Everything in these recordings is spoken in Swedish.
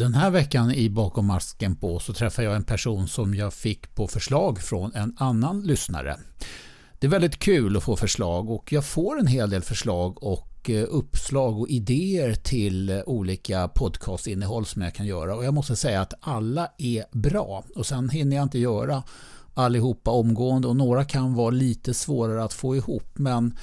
Den här veckan i Bakom masken på så träffar jag en person som jag fick på förslag från en annan lyssnare. Det är väldigt kul att få förslag och jag får en hel del förslag och eh, uppslag och idéer till eh, olika podcastinnehåll som jag kan göra. Och jag måste säga att alla är bra. Och sen hinner jag inte göra allihopa omgående och några kan vara lite svårare att få ihop. Men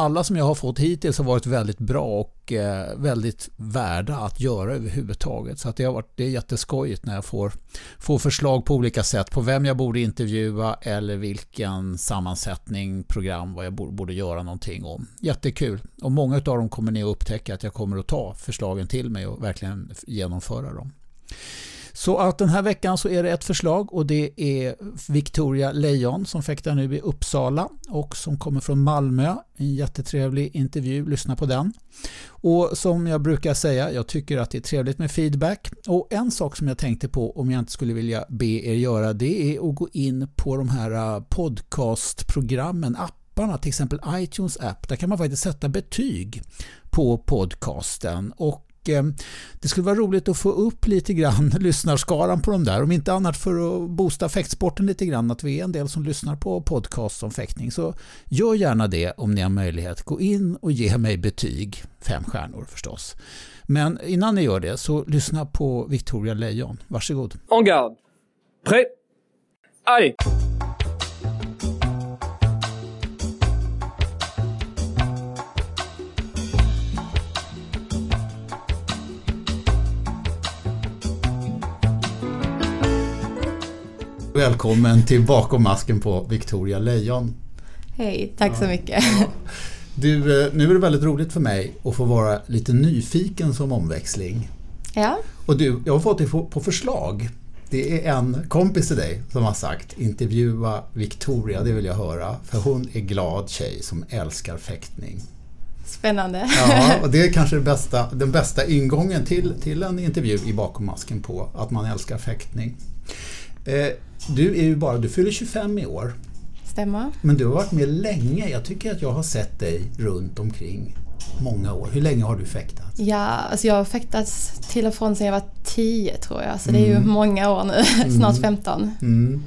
alla som jag har fått hittills har varit väldigt bra och eh, väldigt värda att göra överhuvudtaget. Så att det, har varit, det är jätteskojigt när jag får, får förslag på olika sätt på vem jag borde intervjua eller vilken sammansättning, program, vad jag borde, borde göra någonting om. Jättekul. Och många av dem kommer ni att upptäcka att jag kommer att ta förslagen till mig och verkligen genomföra dem. Så att den här veckan så är det ett förslag och det är Victoria Lejon som fäktar nu i Uppsala och som kommer från Malmö. En jättetrevlig intervju, lyssna på den. Och som jag brukar säga, jag tycker att det är trevligt med feedback. Och en sak som jag tänkte på om jag inte skulle vilja be er göra det är att gå in på de här äh, podcastprogrammen, apparna, till exempel iTunes app. Där kan man faktiskt sätta betyg på podcasten och Eh, det skulle vara roligt att få upp lite grann lyssnarskaran på de där. Om inte annat för att boosta fäktsporten lite grann. Att vi är en del som lyssnar på podcast om fäktning. Så gör gärna det om ni har möjlighet. Gå in och ge mig betyg. Fem stjärnor förstås. Men innan ni gör det så lyssna på Victoria Lejon. Varsågod. Oh en garde. Prêt. Allez. Välkommen till Bakom masken på Victoria Lejon. Hej, tack så mycket. Ja. Du, eh, nu är det väldigt roligt för mig att få vara lite nyfiken som omväxling. Ja. Och du, jag har fått det på förslag. Det är en kompis till dig som har sagt intervjua Victoria, det vill jag höra. För hon är glad tjej som älskar fäktning. Spännande. Ja, och det är kanske det bästa, den bästa ingången till, till en intervju i Bakom masken på att man älskar fäktning. Eh, du är ju bara, du fyller 25 i år. Stämmer. Men du har varit med länge. Jag tycker att jag har sett dig runt omkring många år. Hur länge har du fäktat? Ja, alltså jag har fäktats till och från sedan jag var 10 tror jag. Så mm. det är ju mm. många år nu. Snart 15. Mm.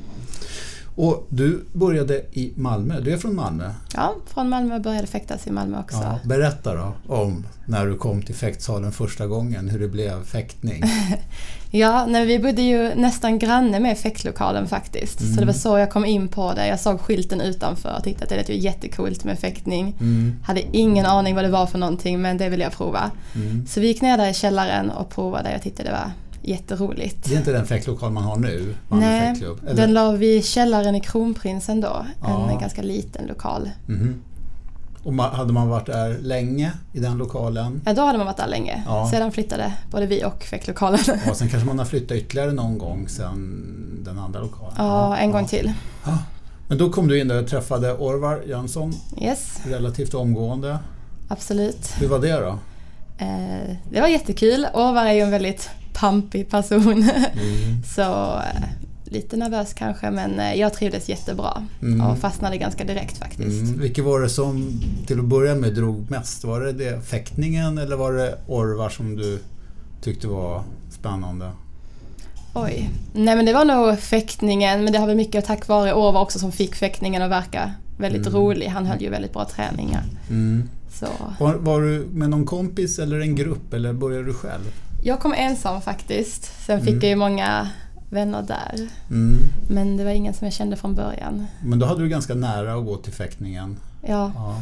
Och du började i Malmö. Du är från Malmö? Ja, från Malmö började fäktas i Malmö också. Ja, berätta då om när du kom till fäktsalen första gången, hur det blev fäktning. ja, nej, vi bodde ju nästan granne med fäktlokalen faktiskt. Mm. Så det var så jag kom in på det. Jag såg skylten utanför och tyckte att det lät jättekult med fäktning. Mm. Hade ingen aning vad det var för någonting men det ville jag prova. Mm. Så vi gick ner där i källaren och provade. Jag tyckte det var jätteroligt. Det är inte den fäktlokal man har nu? Nej, den la vi i källaren i Kronprinsen då. Ja. En ganska liten lokal. Mm. Och hade man varit där länge i den lokalen? Ja, då hade man varit där länge. Ja. Sedan flyttade både vi och fäktlokalen. Ja, sen kanske man har flyttat ytterligare någon gång sen den andra lokalen? Ja, en gång till. Ja. Men då kom du in där och träffade Orvar Jönsson yes. relativt omgående. Absolut. Hur var det då? Eh, det var jättekul. Orvar är ju en väldigt pampig person. Mm. så eh, lite nervös kanske men eh, jag trivdes jättebra mm. och fastnade ganska direkt faktiskt. Mm. Vilket var det som till att börja med drog mest? Var det, det fäktningen eller var det Orvar som du tyckte var spännande? Oj. Nej men det var nog fäktningen men det har väl mycket tack vare Orvar också som fick fäktningen att verka väldigt mm. rolig. Han höll ju väldigt bra träningar. Mm. Var, var, du med någon kompis eller en grupp eller började du själv? Jag kom ensam faktiskt. Sen fick mm. jag ju många vänner där. Mm. Men det var ingen som jag kände från början. Men då hade du ganska nära att gå till fäktningen? Ja. ja.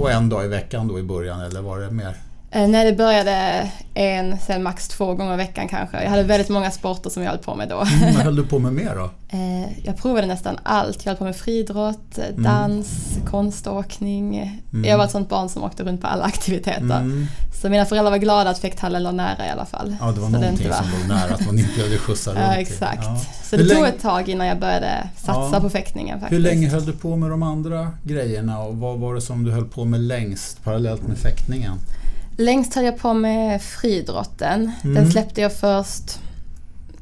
Och en dag i veckan då i början eller var det mer? Eh, nej, det började en, sen max två gånger i veckan kanske. Jag hade väldigt många sporter som jag höll på med då. Mm, vad höll du på med mer då? Eh, jag provade nästan allt. Jag höll på med friidrott, mm. dans, mm. konståkning. Mm. Jag var ett sånt barn som åkte runt på alla aktiviteter. Mm. Så mina föräldrar var glada att fäkthallen låg nära i alla fall. Ja, det var så någonting var... som låg nära, att man inte behövde skjutsa runt. Ja, exakt. Ja. Så det tog ett tag innan jag började satsa ja. på fäktningen faktiskt. Hur länge höll du på med de andra grejerna och vad var det som du höll på med längst parallellt med fäktningen? Längst höll jag på med friidrotten. Mm. Den släppte jag först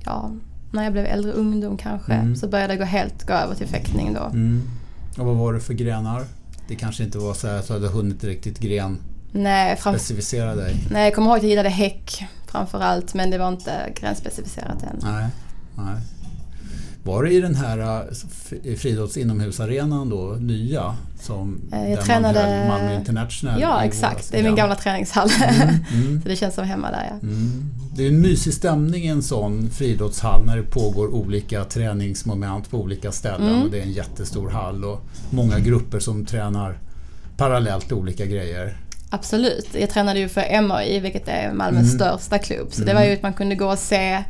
ja, när jag blev äldre ungdom kanske. Mm. Så började jag gå helt gå över till fäktning då. Mm. Och vad var det för grenar? Det kanske inte var så att du hade hunnit riktigt gren Nej, fram, specificera dig? nej, jag kommer ihåg att jag gillade häck framförallt men det var inte gränsspecificerat än. Nej, nej. Var det i den här f- friidrotts inomhusarenan då, nya? Som, Eh, jag där tränade- man höll Malmö International Ja exakt, det är min gamla träningshall. Mm. Så det känns som hemma där ja. Mm. Det är en mysig stämning i en sån friidrottshall när det pågår olika träningsmoment på olika ställen. Mm. Och det är en jättestor hall och många grupper som tränar parallellt olika grejer. Absolut. Jag tränade ju för MAI vilket är Malmös Mm. största klubb. Så det Mm. var ju att man kunde gå och se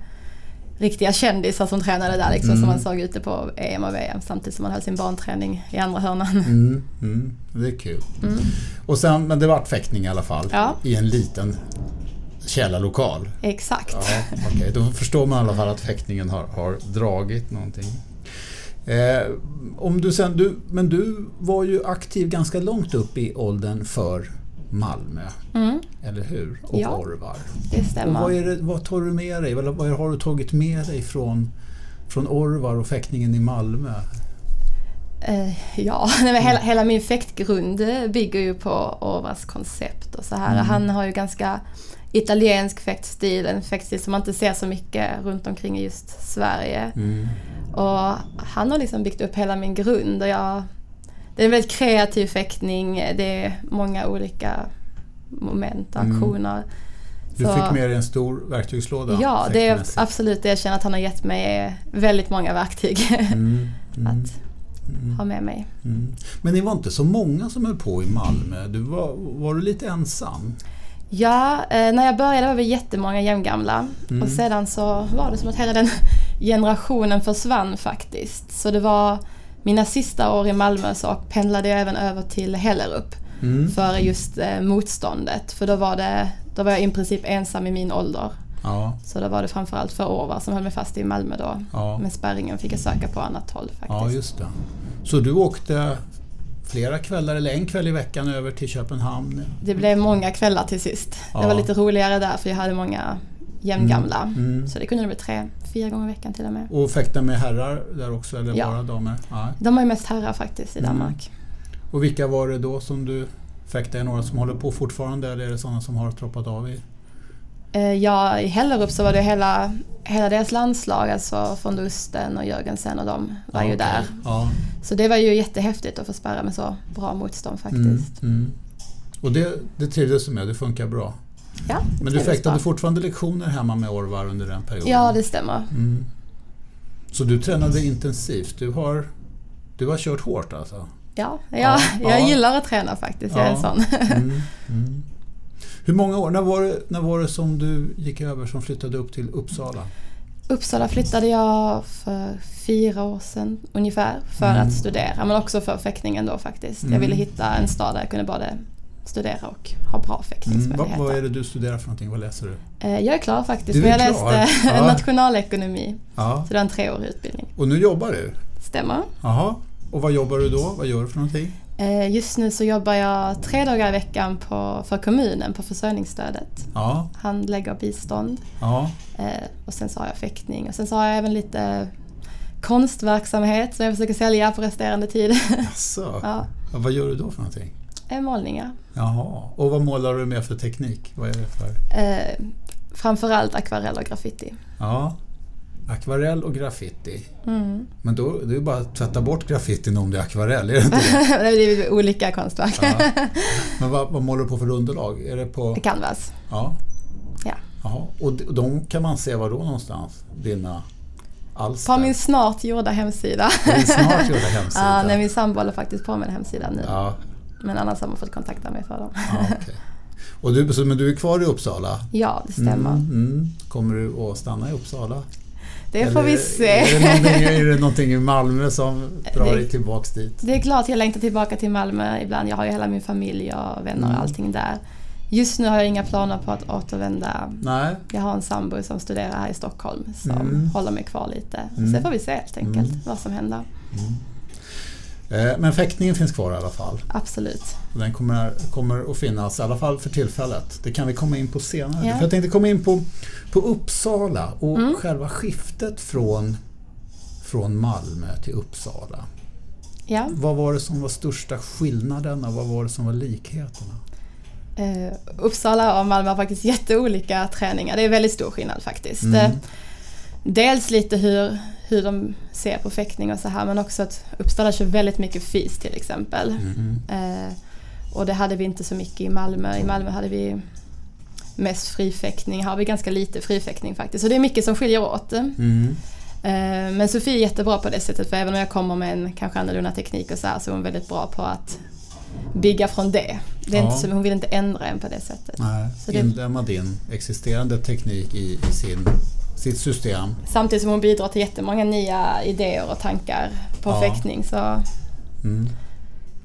riktiga kändisar som tränade där liksom, Mm. som man såg ute på EM och VM samtidigt som man höll sin barnträning i andra hörnan. Mm, mm, det är kul. Mm. Och sen, men det vart fäktning i alla fall. Ja. I en liten källarlokal. Exakt. Ja, okej. Då förstår man i alla fall att fäktningen har, har dragit någonting. Eh, om du sen, du, men du var ju aktiv ganska långt upp i åldern för Malmö, Mm, eller hur? Och Ja. Orvar. det stämmer. vad, det, vad tar du med dig? Vad, vad har du tagit med dig från, från Orvar och fäktningen i Malmö? Eh, ja, hela, hela min fäktgrund bygger ju på Orvas koncept och så här. Mm. Han har ju ganska italiensk fäktstil, en fäktstil som man inte ser så mycket runt omkring i just Sverige. Mm. Och han har liksom byggt upp hela min grund och jag... Det är en väldigt kreativ fäktning, det är många olika moment, Mm. aktioner. Du Så- fick med dig en stor verktygslåda Ja, det är absolut det jag känner att han har gett mig väldigt många verktyg Mm, mm, att mm. ha med mig. Mm. Men det var inte så många som höll på i Malmö. Du var, var du lite ensam? Ja, eh, när jag började var vi jättemånga jämngamla Mm. och sedan så var det som att hela den generationen försvann faktiskt. Så det var mina sista år i Malmö så pendlade jag även över till Hellerup Mm. för just eh, motståndet. För då var, det, då var jag i princip ensam i min ålder. Ja, Så då var det framförallt för Orvar som höll mig fast i Malmö då. ja, Men spärringen fick jag söka på annat håll faktiskt. ja, just det. Så du åkte flera kvällar eller en kväll i veckan över till Köpenhamn? Det blev många kvällar till sist. Ja. Det var lite roligare där för jag hade många jämngamla. Mm. Så det kunde bli tre, fyra gånger i veckan till och med. Och fäkta med herrar där också eller Ja. bara damer? Ja. De har ju mest herrar faktiskt i Mm. Danmark. Och vilka var det då som du fäktade? Är några som håller på fortfarande eller är det sådana som har troppat av i? Eh, Ja, i Hellerup så var det hela, hela deras landslag, alltså von Dusten och Jörgensen och de var Ja, ju där. Ja. Så det var ju jättehäftigt att få spärra med så bra motstånd Mm, faktiskt. mm. Och det, det trivdes du med? Det funkar bra? Ja, Men du fäktade fortfarande lektioner hemma med Orvar under den perioden? Ja, det stämmer. Mm. Så du tränade intensivt? Du har, du har kört hårt alltså? Ja, Ja, ja, jag ja. gillar att träna faktiskt. Jag är en sån. Mm. Mm. Hur många år? När var, det, när var det som du gick över, som flyttade upp till Uppsala? Uppsala flyttade jag för fyra år sedan ungefär för Mm. att studera men också för fäktningen då faktiskt. Mm. Jag ville hitta en stad där jag kunde både studera och ha bra Mm. Vad, vad är det du studerar för någonting? Vad läser du? Eh, Jag är klar faktiskt. Du är jag klar? läste Ja. nationalekonomi. Ja. Så det var en treårig utbildning. Och nu jobbar du? Stämmer. Jaha. Och vad jobbar du då? Vad gör du för någonting? Eh, Just nu så jobbar jag tre dagar i veckan på, för kommunen på försörjningsstödet. Ja. Handlägger bistånd. Ja. Eh, Och sen så har jag fäktning. Och sen så har jag även lite konstverksamhet som jag försöker sälja på resterande tid. Jaså? ja, Ja, Vad gör du då för någonting? Eh, målningar. Jaha. Och vad målar du med för teknik? Vad är det för? Eh, framförallt akvarell och graffiti. Ja. Akvarell och graffiti. Mm. Men då det är ju bara att tvätta bort graffitin om det är akvarell, är det inte det? det är olika konstverk. Ja. Men vad, vad målar du på för underlag? Är det på... Canvas. Ja. Ja. Jaha. Och de- de kan man se var då någonstans? Dina alster? På min snart gjorda hemsida. Din snart gjorda hemsida? Ja, nej, min sambo håller faktiskt på med den hemsidan nu. Ja, Men annars har man fått kontakta mig för dem. ja okej. Och du, så- men du är kvar i Uppsala? Ja, det stämmer. Mm, mm. Kommer du att stanna i Uppsala? Det får Eller vi se. Är det, någonting, är det någonting i Malmö som drar Det- dig tillbaks dit? Det är klart jag längtar tillbaka till Malmö ibland. Jag har ju hela min familj och vänner Mm. och allting där. Just nu har jag inga planer på att återvända. Nej? Jag har en sambo som studerar här i Stockholm som Mm. håller mig kvar lite. Mm. Sen får vi se helt enkelt Mm. vad som händer. Eh, Men fäktningen finns kvar i alla fall. Absolut. Den kommer, kommer att finnas, i alla fall för tillfället. Det kan vi komma in på senare. Ja. För jag tänkte komma in på, på Uppsala och Mm. själva skiftet från, från Malmö till Uppsala. Ja. Vad var det som var största skillnaden och vad var det som var likheterna? Eh, Uppsala och Malmö har faktiskt jätteolika träningar. Det är väldigt stor skillnad faktiskt. Mm. Dels lite hur, hur de ser på fäktning och så här men också att Uppsala kör väldigt mycket fys till exempel. Mm. Eh, och det hade vi inte så mycket i Malmö. I Malmö hade vi mest frifäktning. Här har vi ganska lite frifäktning faktiskt. Så det är mycket som skiljer åt. Mm. Eh, Men Sofie är jättebra på det sättet för även om jag kommer med en kanske annorlunda teknik och så här så är hon väldigt bra på att bygga från det. det är Ja. inte så, hon vill inte ändra en på det sättet. Nej, Så det- inlemma din existerande teknik i, i sin, sitt system. Samtidigt som hon bidrar till jättemånga nya idéer och tankar på Ja. fäktning. Så Mm.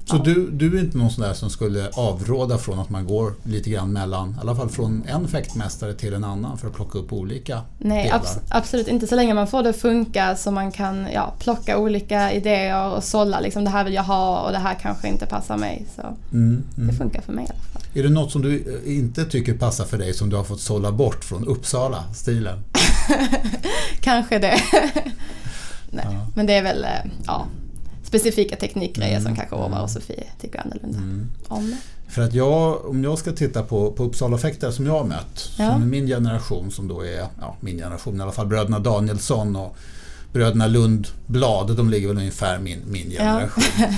Så Ja. du, du är inte någon sån där som skulle avråda från att man går lite grann mellan, i alla fall från en fäktmästare till en annan för att plocka upp olika nej, delar? abs- absolut inte. Så länge man får det att funka så man kan ja, plocka olika idéer och sålla. Liksom, det här vill jag ha och det här kanske inte passar mig. Så Mm, det mm. funkar för mig i alla fall. Är det något som du eh, inte tycker passar för dig som du har fått sålla bort från Uppsala-stilen? Kanske det. nej. Ja. Men det är väl eh, ja, specifika teknikgrejer Mm, som kanske Orvar och Sofie tycker annorlunda Mm. om. För att jag, om jag ska titta på, på Uppsala-fäktare som jag har mött, Ja. som är min generation som då är, ja min generation i alla fall, bröderna Danielsson och bröderna Lundblad, de ligger väl ungefär min, min Ja. generation.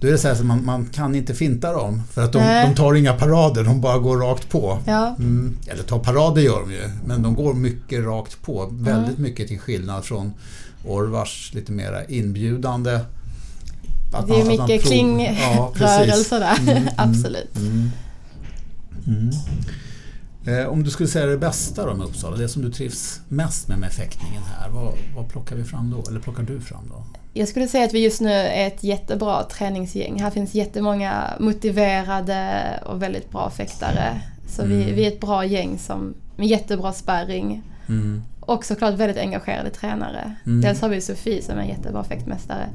Då är det så här att man, man kan inte finta dem för att de, de tar inga parader, de bara går rakt på. Ja, Mm, eller tar parader gör de ju, men de går mycket rakt på. Väldigt mycket till skillnad från Orvars lite mera inbjudande. Att det är mycket prov- Ja, kringrörelser där. Mm, mm, Absolut. Mm. Mm. Eh, om du skulle säga det bästa då med Uppsala, det som du trivs mest med med fäktningen här, vad, vad plockar vi fram då? Eller plockar du fram då? Jag skulle säga att vi just nu är ett jättebra träningsgäng. Här finns jättemånga motiverade och väldigt bra fäktare. Så vi, Mm. vi är ett bra gäng som, med jättebra sparring. Mm. Och såklart väldigt engagerade tränare. Mm. Dels har vi Sofie som är en jättebra fäktmästare.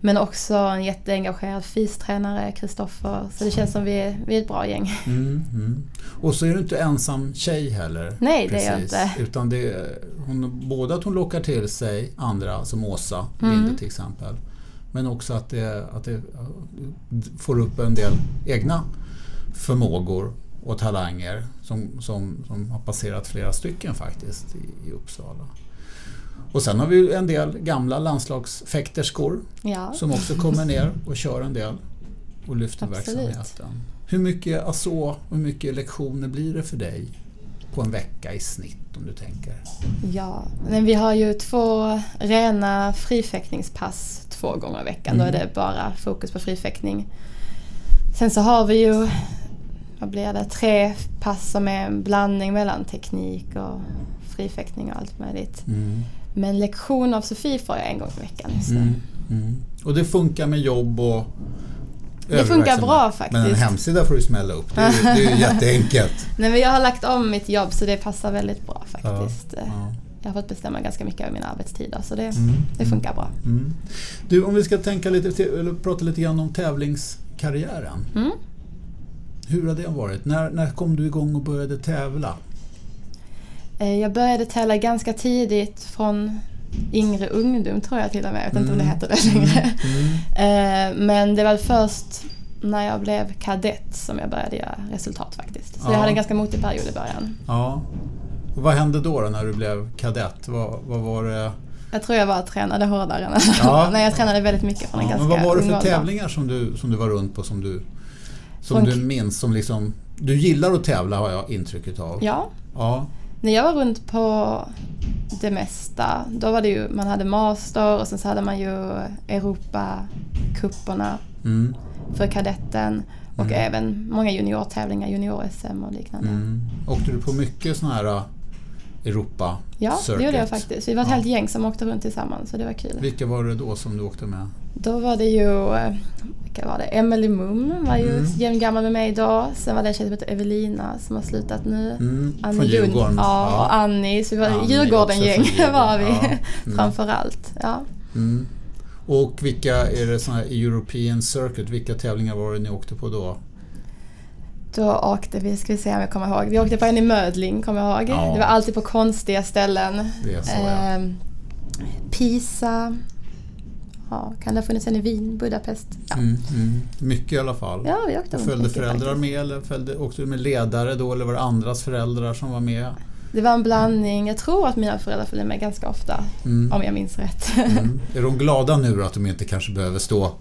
Men också en jätteengagerad fystränare, Kristoffer. Så det känns som vi är, vi är ett bra gäng. Mm, mm. Och så är du inte ensam tjej heller. Nej, det är jag inte. Utan det är, hon, både att hon lockar till sig andra, som Åsa Mm. Linde till exempel. Men också att det, att det får upp en del egna förmågor och talanger som, som, som har passerat flera stycken faktiskt i, i Uppsala. Och sen har vi en del gamla landslagsfäkterskor Ja. som också kommer ner och kör en del och lyfter Absolut. verksamheten. Hur mycket ASO och hur mycket lektioner blir det för dig på en vecka i snitt om du tänker? Ja, men vi har ju två rena frifäktningspass två gånger i veckan. Då är Mm. det bara fokus på frifäktning. Sen så har vi ju, vad blir det, tre pass som är en blandning mellan teknik och frifäktning och allt möjligt. Mm. Men lektion av Sofie får jag en gång i veckan. Mm. Mm. Och det funkar med jobb och Det funkar bra faktiskt. Men en hemsida får du smälla upp. Det är, det är jätteenkelt. Nej, men jag har lagt om mitt jobb så det passar väldigt bra Ja, faktiskt. ja. Jag har fått bestämma ganska mycket över mina arbetstider så det, Mm. det funkar bra. Mm. Du, om vi ska tänka lite, eller prata lite grann om tävlingskarriären. Mm. Hur har det varit? När, när kom du igång och började tävla? Eh, Jag började tävla ganska tidigt från yngre ungdom tror jag till och med. Jag vet inte om det Mm. heter det längre. Mm. Eh, Men det var först när jag blev kadett som jag började göra resultat faktiskt. Så Ja. jag hade en ganska motig period i början. Ja. Och vad hände då, då när du blev kadett? Vad, vad var det? Jag tror jag bara tränade hårdare än Ja. Nej, jag tränade väldigt mycket från en Ja, ganska men vad var det för tävlingar som du, som du var runt på som du, som Från- du minns? Som liksom, du gillar att tävla har jag intrycket av. Ja, Ja. När jag var runt på det mesta, då var det ju, man hade master och sen så hade man ju Europakupperna Mm. för kadetten och Mm. även många juniortävlingar, junior-SM och liknande. Mm. Åkte du på mycket sådana här uh, Europa Ja, det gjorde jag faktiskt. Vi var ett Ja. helt gäng som åkte runt tillsammans så det var kul. Vilka var det då som du åkte med? Då var det ju, vilka var det? Emily Mum var ju Mm. jämngammal med mig då. Sen var det en tjej som heter Evelina som har slutat nu. Mm. Annie Från. Djurgården? Ja, och Annie. Så vi var Djurgården-gäng var vi Ja. Mm. framför allt. Ja. Mm. Och vilka är det såna här European Circuit? Vilka tävlingar var det ni åkte på då? Då åkte vi, ska vi se om jag kommer ihåg. Vi åkte på en i Mödling, kommer jag ihåg. Ja. Det var alltid på konstiga ställen. Det är så ja. Ehm, Pisa ja, kan det ha funnits en i Wien, Budapest? Ja, Mm, mm. Mycket i alla fall. ja vi åkte Följde mycket föräldrar faktiskt. med eller följde, åkte du med ledare då eller var det andras föräldrar som var med? Det var en blandning. Jag tror att mina föräldrar följde med ganska ofta, Mm. om jag minns rätt. Mm. Är de glada nu att de inte kanske behöver stå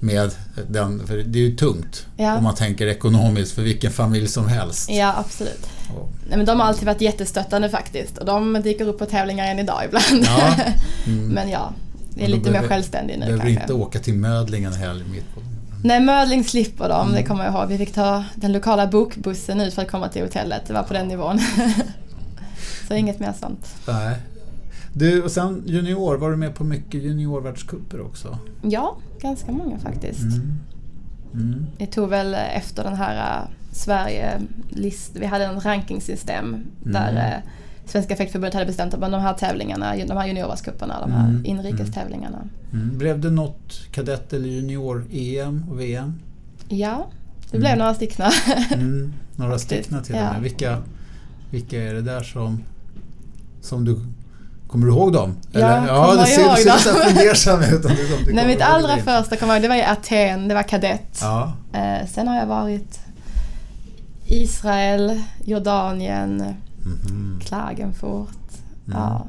med den, för det är ju tungt Ja. om man tänker ekonomiskt för vilken familj som helst. ja, absolut. Och- Nej, men de har alltid varit jättestöttande faktiskt. Och de dyker upp på tävlingar än idag ibland. Ja. Mm. men ja, det är lite mer behöver- självständig nu Behöver kanske. inte åka till Mödling en helg mitt på. Nej, Mödling slipper de, Mm. det kommer jag ihåg. Vi fick ta den lokala bokbussen ut för att komma till hotellet. Det var på den nivån. Så inget mer sånt. Nej. Du, och sen junior, var du med på mycket juniorvärldscuper också? Ja, ganska många faktiskt. Mm. Mm. Det tog väl efter den här äh, Sverige list, vi hade en rankingsystem där Mm. äh, Svenska fäktförbundet hade bestämt att de här tävlingarna, de här juniorvärldscuperna, de här Mm. inrikestävlingarna. Mm. Blev det något kadett eller junior-EM och VM? Ja, det blev Mm. några stycken. Mm. Några stycken till och ja. med. Vilka, vilka är det där som, som du... Kommer du ihåg dem? Ja, ja kommer du ser, ihåg ser dem. så fundersam ut. Om du, Nej, mitt allra det. första kommer jag ihåg, det var i Aten, det var kadett. Ja. Eh, sen har jag varit Israel, Jordanien, Mhm. Klagenfurt. Mm. Ja,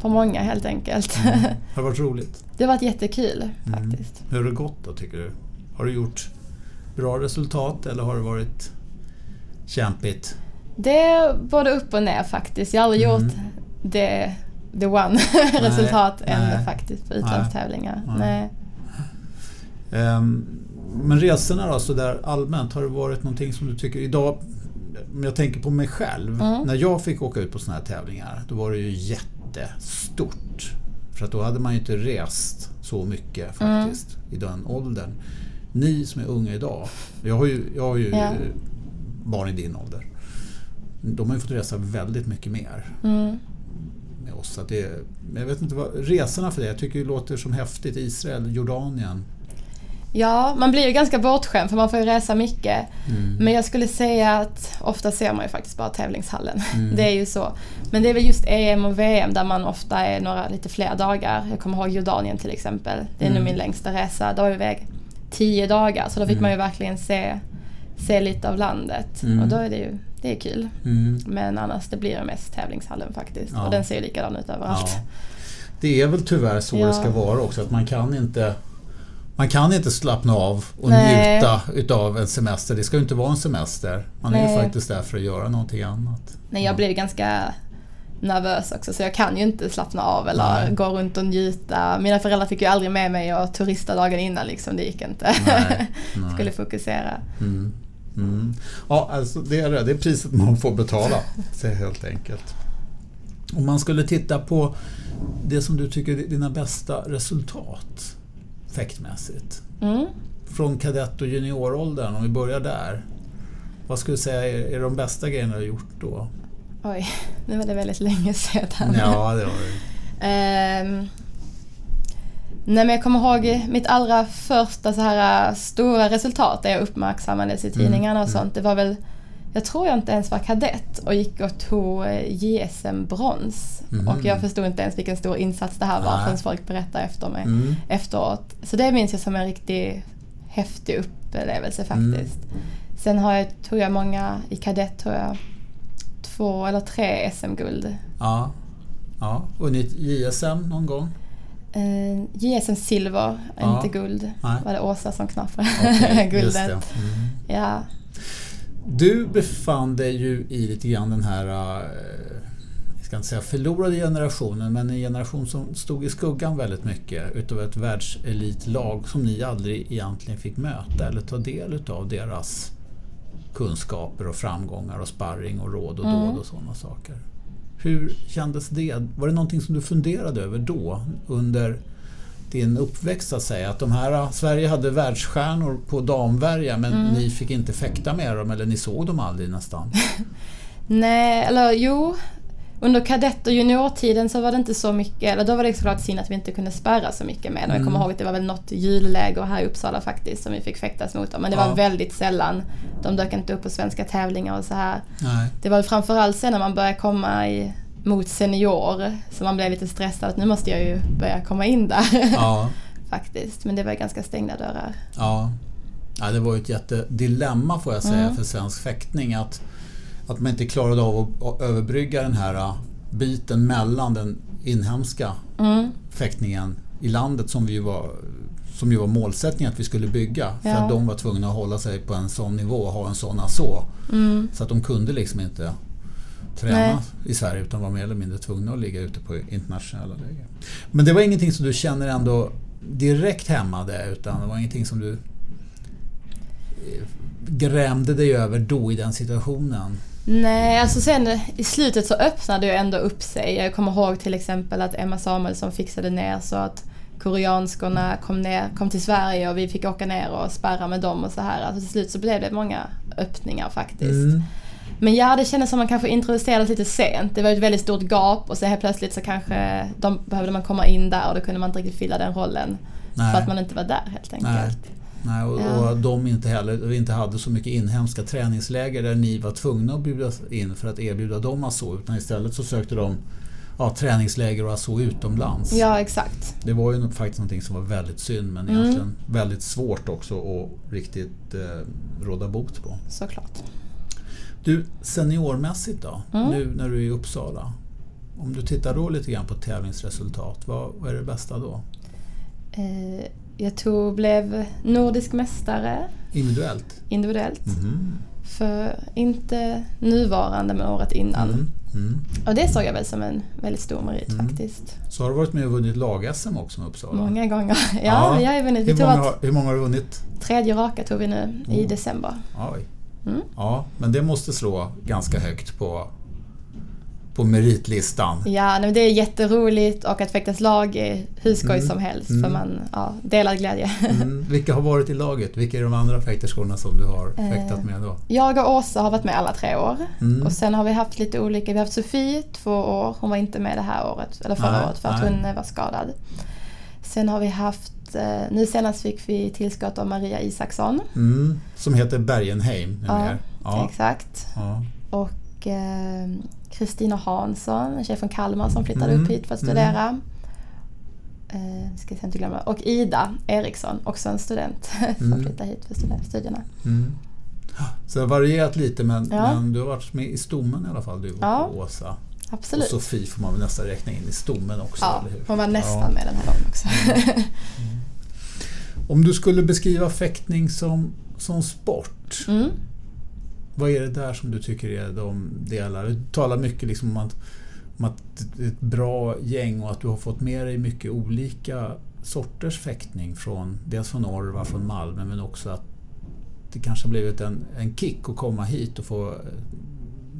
på många helt enkelt. Mm. Har det varit roligt? det har varit jättekul Mm. faktiskt. Hur har det gått då tycker du? Har du gjort bra resultat eller har det varit kämpigt? Det är både upp och ner faktiskt. Jag har aldrig Mm. gjort det, the one resultat nej. än faktiskt på utlandstävlingar. Nej. Nej. Ehm, men resorna då, så där allmänt, har det varit någonting som du tycker idag om jag tänker på mig själv. Mm. När jag fick åka ut på såna här tävlingar då var det ju jättestort. För att då hade man ju inte rest så mycket Mm. faktiskt i den åldern. Ni som är unga idag, jag har ju, jag har ju eh, barn i din ålder. De har ju fått resa väldigt mycket mer Mm. med oss. Att det, jag vet inte vad, resorna för det, jag tycker det låter som häftigt. Israel, Jordanien. Ja, man blir ju ganska bortskämd för man får ju resa mycket. Mm. Men jag skulle säga att ofta ser man ju faktiskt bara tävlingshallen. Mm. Det är ju så. Men det är väl just EM och VM där man ofta är några lite fler dagar. Jag kommer ihåg Jordanien till exempel. Det är Mm. nog min längsta resa. Då var vi iväg tio dagar så då fick Mm. man ju verkligen se, se lite av landet. Mm. Och då är det ju det är kul. Mm. Men annars det blir det mest tävlingshallen faktiskt. Ja. Och den ser ju likadan ut överallt. Ja. Det är väl tyvärr så Ja. det ska vara också att man kan inte man kan inte slappna av och Nej. njuta utav en semester. Det ska ju inte vara en semester. Man är ju Nej. faktiskt där för att göra någonting annat. Nej, jag blev ganska nervös också så jag kan ju inte slappna av eller Nej. gå runt och njuta. Mina föräldrar fick ju aldrig med mig och turista dagen innan liksom, det gick inte. Nej, nej. Skulle fokusera. Mm. Mm. Ja, alltså det är det. Det är priset man får betala. Så helt enkelt. Om man skulle titta på det som du tycker är dina bästa resultat fäktmässigt. Mm. Från kadett och junioråldern, om vi börjar där. Vad skulle du säga är, är de bästa grejerna du har gjort då? Oj, nu var det väldigt länge sedan. Ja, det var det. Ehm, nej men jag kommer ihåg mitt allra första så här stora resultat där jag uppmärksammades i tidningarna och mm. sånt. Det var väl, jag tror jag inte ens var kadett och gick och tog eh, JSM-brons. Mhm. Och jag förstod inte ens vilken stor insats det här var Nej. förrän folk berättade efter mig Mm. efteråt. Så det minns jag som en riktigt häftig upplevelse Mm. faktiskt. Sen har jag, tror jag många, i kadett tror jag, två eller tre SM-guld. Ja. ja. Vunnit JSM någon gång? Eh, JSM silver, Ja. inte guld. Nej. var det Åsa som knappade just guldet. det. Mm. Ja. Du befann dig ju i lite grann den här, eh, jag ska inte säga förlorade generationen, men en generation som stod i skuggan väldigt mycket utav ett världselitlag som ni aldrig egentligen fick möta eller ta del utav deras kunskaper och framgångar och sparring och råd och Mm. dåd och sådana saker. Hur kändes det? Var det någonting som du funderade över då under din uppväxt så att säga? Att de här, Sverige hade världsstjärnor på damvärja men Mm. ni fick inte fäkta med dem eller ni såg dem aldrig nästan? Nej, eller jo. Under kadett och juniortiden så var det inte så mycket, eller då var det såklart synd att vi inte kunde spärra så mycket med dem. Jag Mm. kommer ihåg att det var väl något julläger här i Uppsala faktiskt som vi fick fäktas mot dem. Men det Ja. var väldigt sällan. De dök inte upp på svenska tävlingar och så här. Nej. Det var framförallt sen när man började komma i, mot senior så man blev lite stressad att nu måste jag ju börja komma in där. Ja. faktiskt. Men det var ganska stängda dörrar. Ja. ja, det var ju ett jättedilemma får jag säga Mm. för svensk fäktning. Att, att man inte klarade av att, överbrygga den här uh, biten mellan den inhemska Mm. fäktningen i landet som, vi ju var, som ju var målsättningen att vi skulle bygga. För Ja. att de var tvungna att hålla sig på en sån nivå och ha en sån så. Mm. Så att de kunde liksom inte träna Nej. i Sverige utan var mer eller mindre tvungna att ligga ute på internationella läger. Men det var ingenting som du känner ändå direkt hämmade utan det var ingenting som du eh, grämde dig över då i den situationen? Nej, alltså sen i slutet så öppnade jag ändå upp sig. Jag kommer ihåg till exempel att Emma Samuelsson fixade ner så att koreanskorna kom, ner, kom till Sverige och vi fick åka ner och sparra med dem och så här. Alltså till slut så blev det många öppningar faktiskt. Mm. Men ja, det kändes som man kanske introducerades lite sent. Det var ett väldigt stort gap och så helt plötsligt så kanske de, behövde man komma in där och då kunde man inte riktigt fylla den rollen. Nej. För att man inte var där helt enkelt. Nej, och, Ja. och de inte heller vi inte hade så mycket inhemska träningsläger där ni var tvungna att bjuda in för att erbjuda dem ASO utan istället så sökte de ja, träningsläger och ASO utomlands. Ja, exakt. Det var ju faktiskt någonting som var väldigt synd men Mm. egentligen väldigt svårt också att riktigt eh, råda bot på. Såklart. Du, seniormässigt då? Mm. Nu när du är i Uppsala. Om du tittar då lite grann på tävlingsresultat, vad, vad är det bästa då? Eh, jag tog, blev nordisk mästare Individuellt? individuellt. Mhm. För inte nuvarande men året innan. Mm. Mm. Och det såg jag väl som en väldigt stor merit Mm. faktiskt. Så har du varit med och vunnit lag-SM också med Uppsala? Många gånger. Ja, Ja. vi har ju vunnit. Hur många, har, hur många har du vunnit? tredje raka tog vi nu i Oh. december. Oj. Mm. Ja, men det måste slå ganska högt på, på meritlistan. Ja, men det är jätteroligt och att fäktas lag är hur skoj Mm. som helst Mm. för man ja, delar glädje. Mm. Vilka har varit i laget? Vilka är de andra fäkterskorna som du har Eh. fäktat med då? Jag och Åsa har varit med alla tre år. Mm. Och sen har vi haft lite olika. Vi har haft Sofie två år. Hon var inte med det här året, eller förra Nej, året för att nej. hon eh, var skadad. Sen har vi haft, eh, nu senast fick vi tillskott av Maria Isaksson. Mm. Som heter Bergenheim Ja. Ja. Exakt. Ja. Och eh, Kristina Hansson, en tjej från Kalmar som flyttade Mm, upp hit för att studera. Eh, ska jag inte glömma. Och Ida Eriksson, också en student som Mm. flyttade hit för stud- studierna. Mm. Så det har varierat lite men, Ja. men du har varit med i stommen i alla fall du och Ja, Åsa. Absolut. Och Sofie får man väl nästan räkna in i stommen också, ja, hon var nästan Ja. med den här gången också. Om du skulle beskriva fäktning som, som sport, mm. vad är det där som du tycker är de delar? Du talar mycket liksom om att, om att det är ett bra gäng och att du har fått med dig mycket olika sorters fäktning från dels från Orvar, från Malmö men också att det kanske har blivit en, en kick att komma hit och få eh,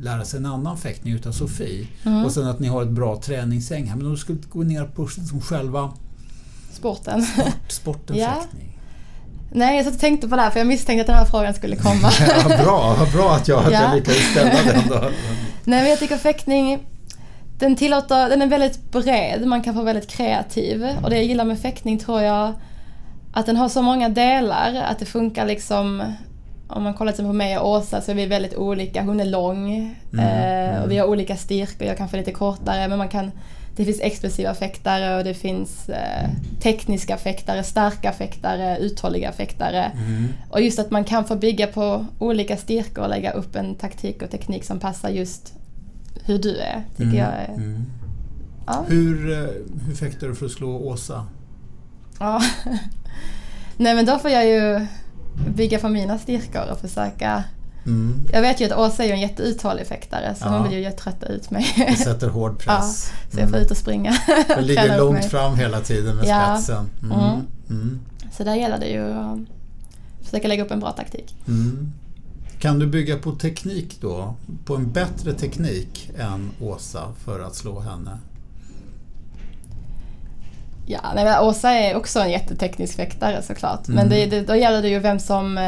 lära sig en annan fäktning utav Sofie. Mm. Och sen att ni har ett bra träningsgäng här. Men om du skulle gå ner på liksom själva Sporten. sportens Ja. fäktning. Nej, jag satt och tänkte på det här för jag misstänkte att den här frågan skulle komma. Ja, bra, vad bra att jag, att Ja. jag lyckades ställa den då. Nej, men jag tycker fäktning, den tillåter, den är väldigt bred, man kan vara väldigt kreativ. Och det jag gillar med fäktning tror jag, att den har så många delar, att det funkar liksom om man kollar till på mig och Åsa så är vi väldigt olika. Hon är lång eh, och vi har olika styrkor. Jag kanske är lite kortare men man kan det finns explosiva fäktare och det finns eh, tekniska fäktare, starka fäktare, uthålliga fäktare. Mm. Och just att man kan få bygga på olika styrkor och lägga upp en taktik och teknik som passar just hur du är. Tycker Mm, jag är, mm. ja. Hur, eh, hur fäktar du för att slå Åsa? ja. Nej men då får jag ju bygga på mina styrkor och försöka Mm. Jag vet ju att Åsa är en jätteuthållig fäktare så Ja. hon vill ju trötta ut mig. Du sätter hård press. Så jag får ut och springa. Du ligger långt fram hela tiden med Ja. spetsen. Mm. Mm. Mm. Så där gäller det ju att försöka lägga upp en bra taktik. Mm. Kan du bygga på teknik då? På en bättre teknik än Åsa för att slå henne? Ja, nej, men Åsa är också en jätteteknisk fäktare såklart. Men Mm. det, det, då gäller det ju vem som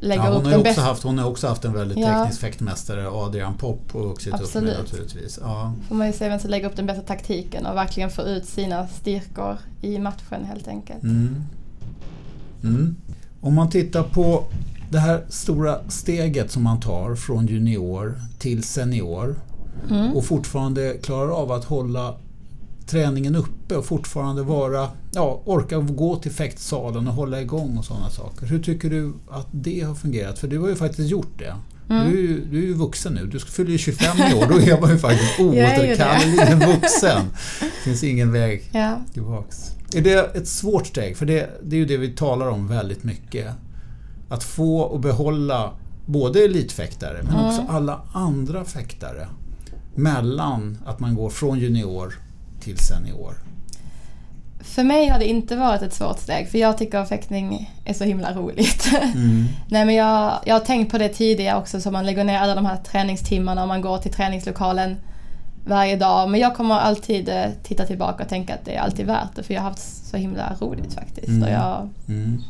lägger Ja, hon, upp den också bästa. haft, hon har också haft en väldigt Ja. teknisk fäktmästare, Adrian Popp, och vuxit upp med naturligtvis. Ja. får man ju se vem som lägger upp den bästa taktiken och verkligen få ut sina styrkor i matchen helt enkelt. Mm. Mm. Om man tittar på det här stora steget som man tar från junior till senior Mm. och fortfarande klarar av att hålla träningen uppe och fortfarande vara, ja, orka gå till fäktsalen och hålla igång och sådana saker. Hur tycker du att det har fungerat? För du har ju faktiskt gjort det. Mm. Du, du är ju vuxen nu. Du fyller ju 25 i år. Då är man ju faktiskt oåterkalleligen vuxen. Det finns ingen väg ja. tillbaks. Är det ett svårt steg? För det, det är ju det vi talar om väldigt mycket. Att få och behålla både elitfäktare men mm. också alla andra fäktare mellan att man går från junior till senior? För mig har det inte varit ett svårt steg för jag tycker att fäktning är så himla roligt. Mm. Nej, men jag, jag har tänkt på det tidigare också så man lägger ner alla de här träningstimmarna och man går till träningslokalen varje dag. Men jag kommer alltid eh, titta tillbaka och tänka att det är alltid värt det för jag har haft så himla roligt faktiskt. Mm. Och jag, mm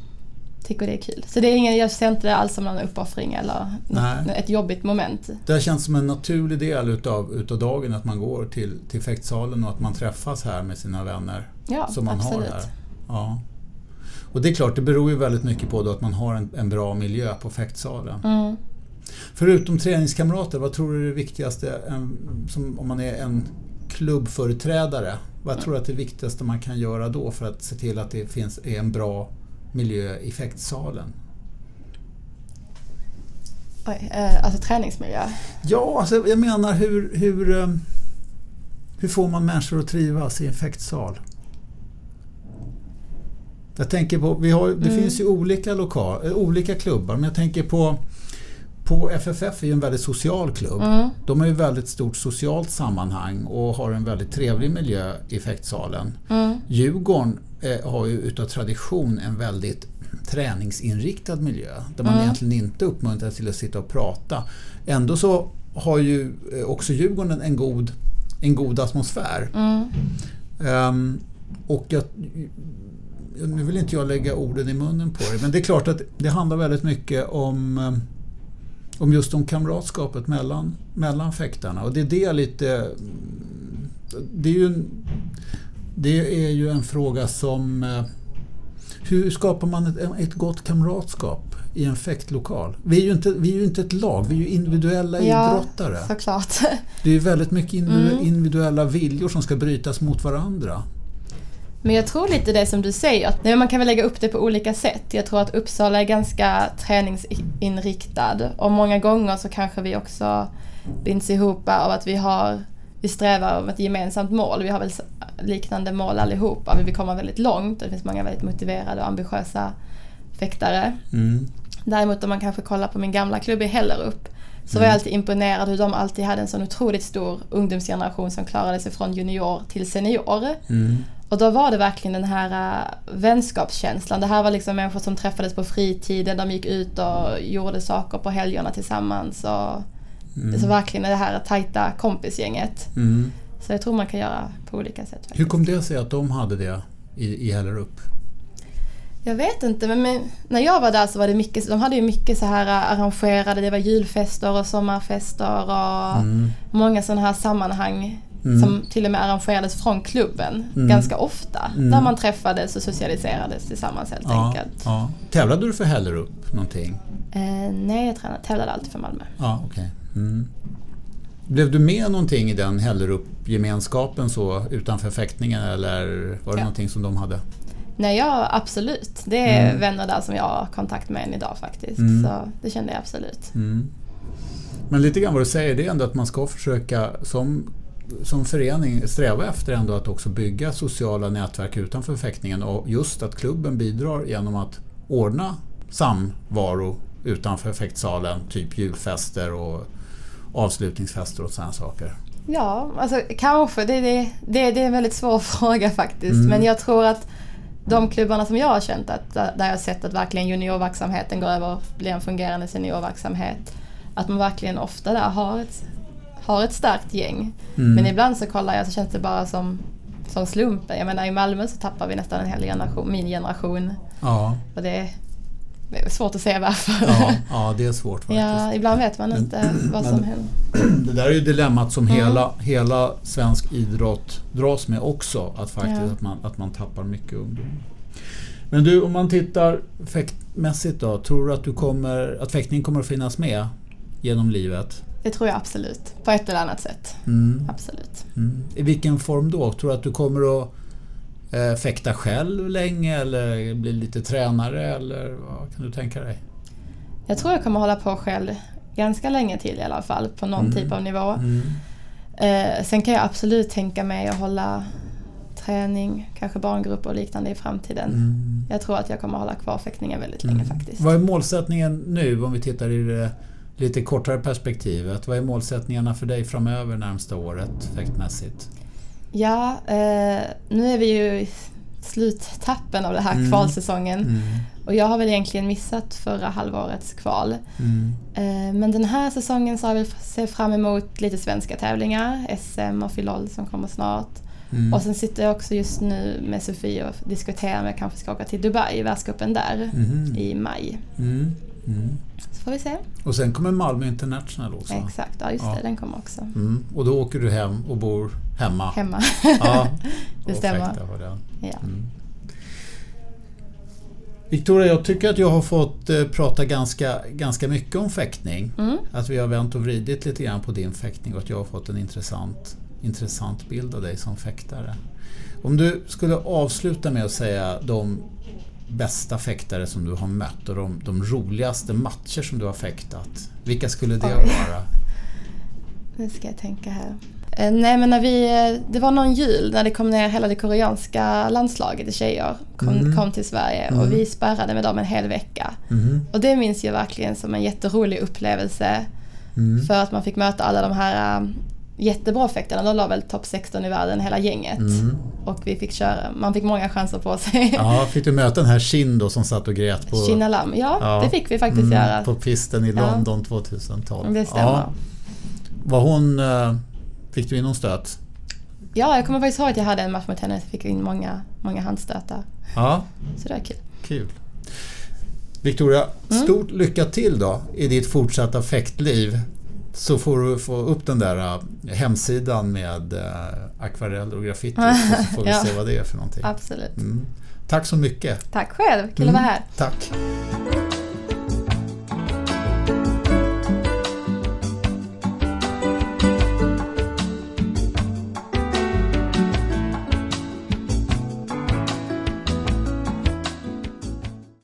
tycker det är kul. Så det är ingen, jag ser inte det alls som någon uppoffring eller något, ett jobbigt moment. Det har känts som en naturlig del utav, utav dagen att man går till, till fäktsalen och att man träffas här med sina vänner. Ja, som man absolut. har här. Ja. Och det är klart, det beror ju väldigt mycket på att man har en, en bra miljö på fäktsalen. Mm. Förutom träningskamrater, vad tror du är det viktigaste en, som, om man är en klubbföreträdare? Vad tror du att det viktigaste man kan göra då för att se till att det finns, är en bra miljö i fäktsalen? Oj, eh, alltså träningsmiljö? Ja, alltså jag menar hur, hur, eh, hur får man människor att trivas i en fäktsal? Jag tänker på, vi har, det mm. finns ju olika, lokal, eh, olika klubbar, men jag tänker på på FFF är ju en väldigt social klubb. Mm. De har ju väldigt stort socialt sammanhang och har en väldigt trevlig miljö i fäktsalen. Mm. Djurgården eh, har ju utav tradition en väldigt träningsinriktad miljö där man mm. egentligen inte uppmuntrar till att sitta och prata. Ändå så har ju eh, också Djurgården en god, en god atmosfär. Um, och jag, nu vill inte jag lägga orden i munnen på det men det är klart att det handlar väldigt mycket om eh, om just om kamratskapet mellan, mellan fäktarna. Och det är det lite... Det är ju det är ju en fråga som... Eh, hur skapar man ett, ett gott kamratskap i en fäktlokal? Vi är ju inte, vi är ju inte ett lag, vi är ju individuella ja, idrottare. såklart. Det är väldigt mycket individuella mm. viljor som ska brytas mot varandra. Men jag tror lite det som du säger, att nej, man kan väl lägga upp det på olika sätt. Jag tror att Uppsala är ganska träningsinriktad och många gånger så kanske vi också binds ihop av att vi har vi strävar om ett gemensamt mål. Vi har väl liknande mål allihopa. Vi vill komma väldigt långt. Det finns många väldigt motiverade och ambitiösa fäktare. Mm. Däremot om man kanske kollar på min gamla klubb i Hellerup så mm. var jag alltid imponerad hur de alltid hade en sån otroligt stor ungdomsgeneration som klarade sig från junior till senior. Mm. Och då var det verkligen den här uh, vänskapskänslan. Det här var liksom människor som träffades på fritiden, de gick ut och gjorde saker på helgerna tillsammans. Och mm. Så verkligen det här tajta kompisgänget. Mm. Så jag tror man kan göra på olika sätt. Faktiskt. Hur kom det sig att de hade det i, i Hellerup? Jag vet inte, men när jag var där så var det mycket, de hade ju mycket så här uh, arrangerade, det var julfester och sommarfester och mm. många sådana här sammanhang Mm. Som till och med arrangerades från klubben mm. ganska ofta. Mm. Där man träffades och socialiserades tillsammans helt ja, enkelt. Ja. Tävlade du för Hellerup någonting? Eh, nej, jag tränade, tävlade alltid för Malmö. Ja, okay. Mm. Blev du med någonting i den Hellerup-gemenskapen så utanför fäktningen eller var det ja. någonting som de hade? Nej, ja absolut. Det är mm. vänner där som jag har kontakt med än idag faktiskt. Mm. Så det kände jag absolut. Men lite grann vad du säger det är ändå att man ska försöka som som förening sträva efter ändå att också bygga sociala nätverk utanför fäktningen och just att klubben bidrar genom att ordna samvaro utanför fäktsalen, typ julfester och avslutningsfester och sådana saker. Ja, alltså kanske. Det, det, det, det är en väldigt svår fråga faktiskt. Mm. Men jag tror att de klubbarna som jag har känt att där jag har sett att verkligen juniorverksamheten går över och blir en fungerande seniorverksamhet. Att man verkligen ofta där har ett har ett starkt gäng. Mm. Men ibland så kollar jag så känns det bara som, som slumpen. Jag menar i Malmö så tappar vi nästan en hel generation, min generation. Ja. Och det är svårt att säga varför. Ja, ja det är svårt faktiskt. Ja, ibland vet man inte men, vad som händer. Det där är ju dilemmat som mm. hela, hela svensk idrott dras med också. Att, faktiskt, ja. att, man, att man tappar mycket ungdom. Men du, om man tittar fäktmässigt då. Tror du att, du kommer, att fäktning kommer att finnas med genom livet? Det tror jag absolut. På ett eller annat sätt. Mm. Absolut. Mm. I vilken form då? Tror du att du kommer att eh, fäkta själv länge eller bli lite tränare eller vad kan du tänka dig? Jag tror jag kommer hålla på själv ganska länge till i alla fall på någon Mm. typ av nivå. Mm. Eh, sen kan jag absolut tänka mig att hålla träning, kanske barngrupper och liknande i framtiden. Mm. Jag tror att jag kommer hålla kvar fäktningen väldigt länge faktiskt. Vad är målsättningen nu om vi tittar i det lite kortare perspektivet? Vad är målsättningarna för dig framöver närmsta året fäktmässigt? Ja, eh, nu är vi ju i sluttappen av den här Mm. kvalsäsongen. Mm. Och jag har väl egentligen missat förra halvårets kval. Mm. Eh, Men den här säsongen så har vi se fram emot lite svenska tävlingar, SM och Filol som kommer snart. Mm. Och sen sitter jag också just nu med Sofie och diskuterar om jag kanske ska åka till Dubai, världscupen där, Mhm. i maj. Mm. Så får vi se. Och sen kommer Malmö International också. Exakt, ja just Ja. det, den kommer också. Mm. Och då åker du hem och bor hemma? Hemma. Ja, Det stämmer. ja. Mm. Victoria, jag tycker att jag har fått eh, prata ganska, ganska mycket om fäktning. Mm. Att vi har vänt och vridit lite grann på din fäktning och att jag har fått en intressant, intressant bild av dig som fäktare. Om du skulle avsluta med att säga de bästa fäktare som du har mött och de, de roligaste matcher som du har fäktat. Vilka skulle det Oj. vara? Nu ska jag tänka här. Eh, Nej men när vi, eh, det var någon jul när det kom ner hela det koreanska landslaget i tjejer. Kom, Mm. kom till Sverige Mm. och vi sparrade med dem en hel vecka. Mhm. Och det minns jag verkligen som en jätterolig upplevelse. Mm. För att man fick möta alla de här äh, jättebra fäktarna. De la väl topp 16 i världen hela gänget. Mm. Och vi fick köra, man fick många chanser på sig. Ja, fick du möta den här Shin då som satt och grät på, Kinalam, ja, Ja. det fick vi faktiskt mm, göra. på pisten i Ja. London 2012? Det stämmer. Ja. Var hon, eh, fick du in någon stöt? Ja, jag kommer faktiskt ihåg att jag hade en match mot henne. Jag fick in många, många handstötar. Ja, Så det var kul. kul. Victoria, Mm. stort lycka till då i ditt fortsatta fäktliv. Så får du få upp den där eh, hemsidan med uh, akvareller och graffiti och så får vi Ja. se vad det är för någonting. Absolut. Mm. Tack så mycket. Tack själv, kul Mm. att vara här. Tack.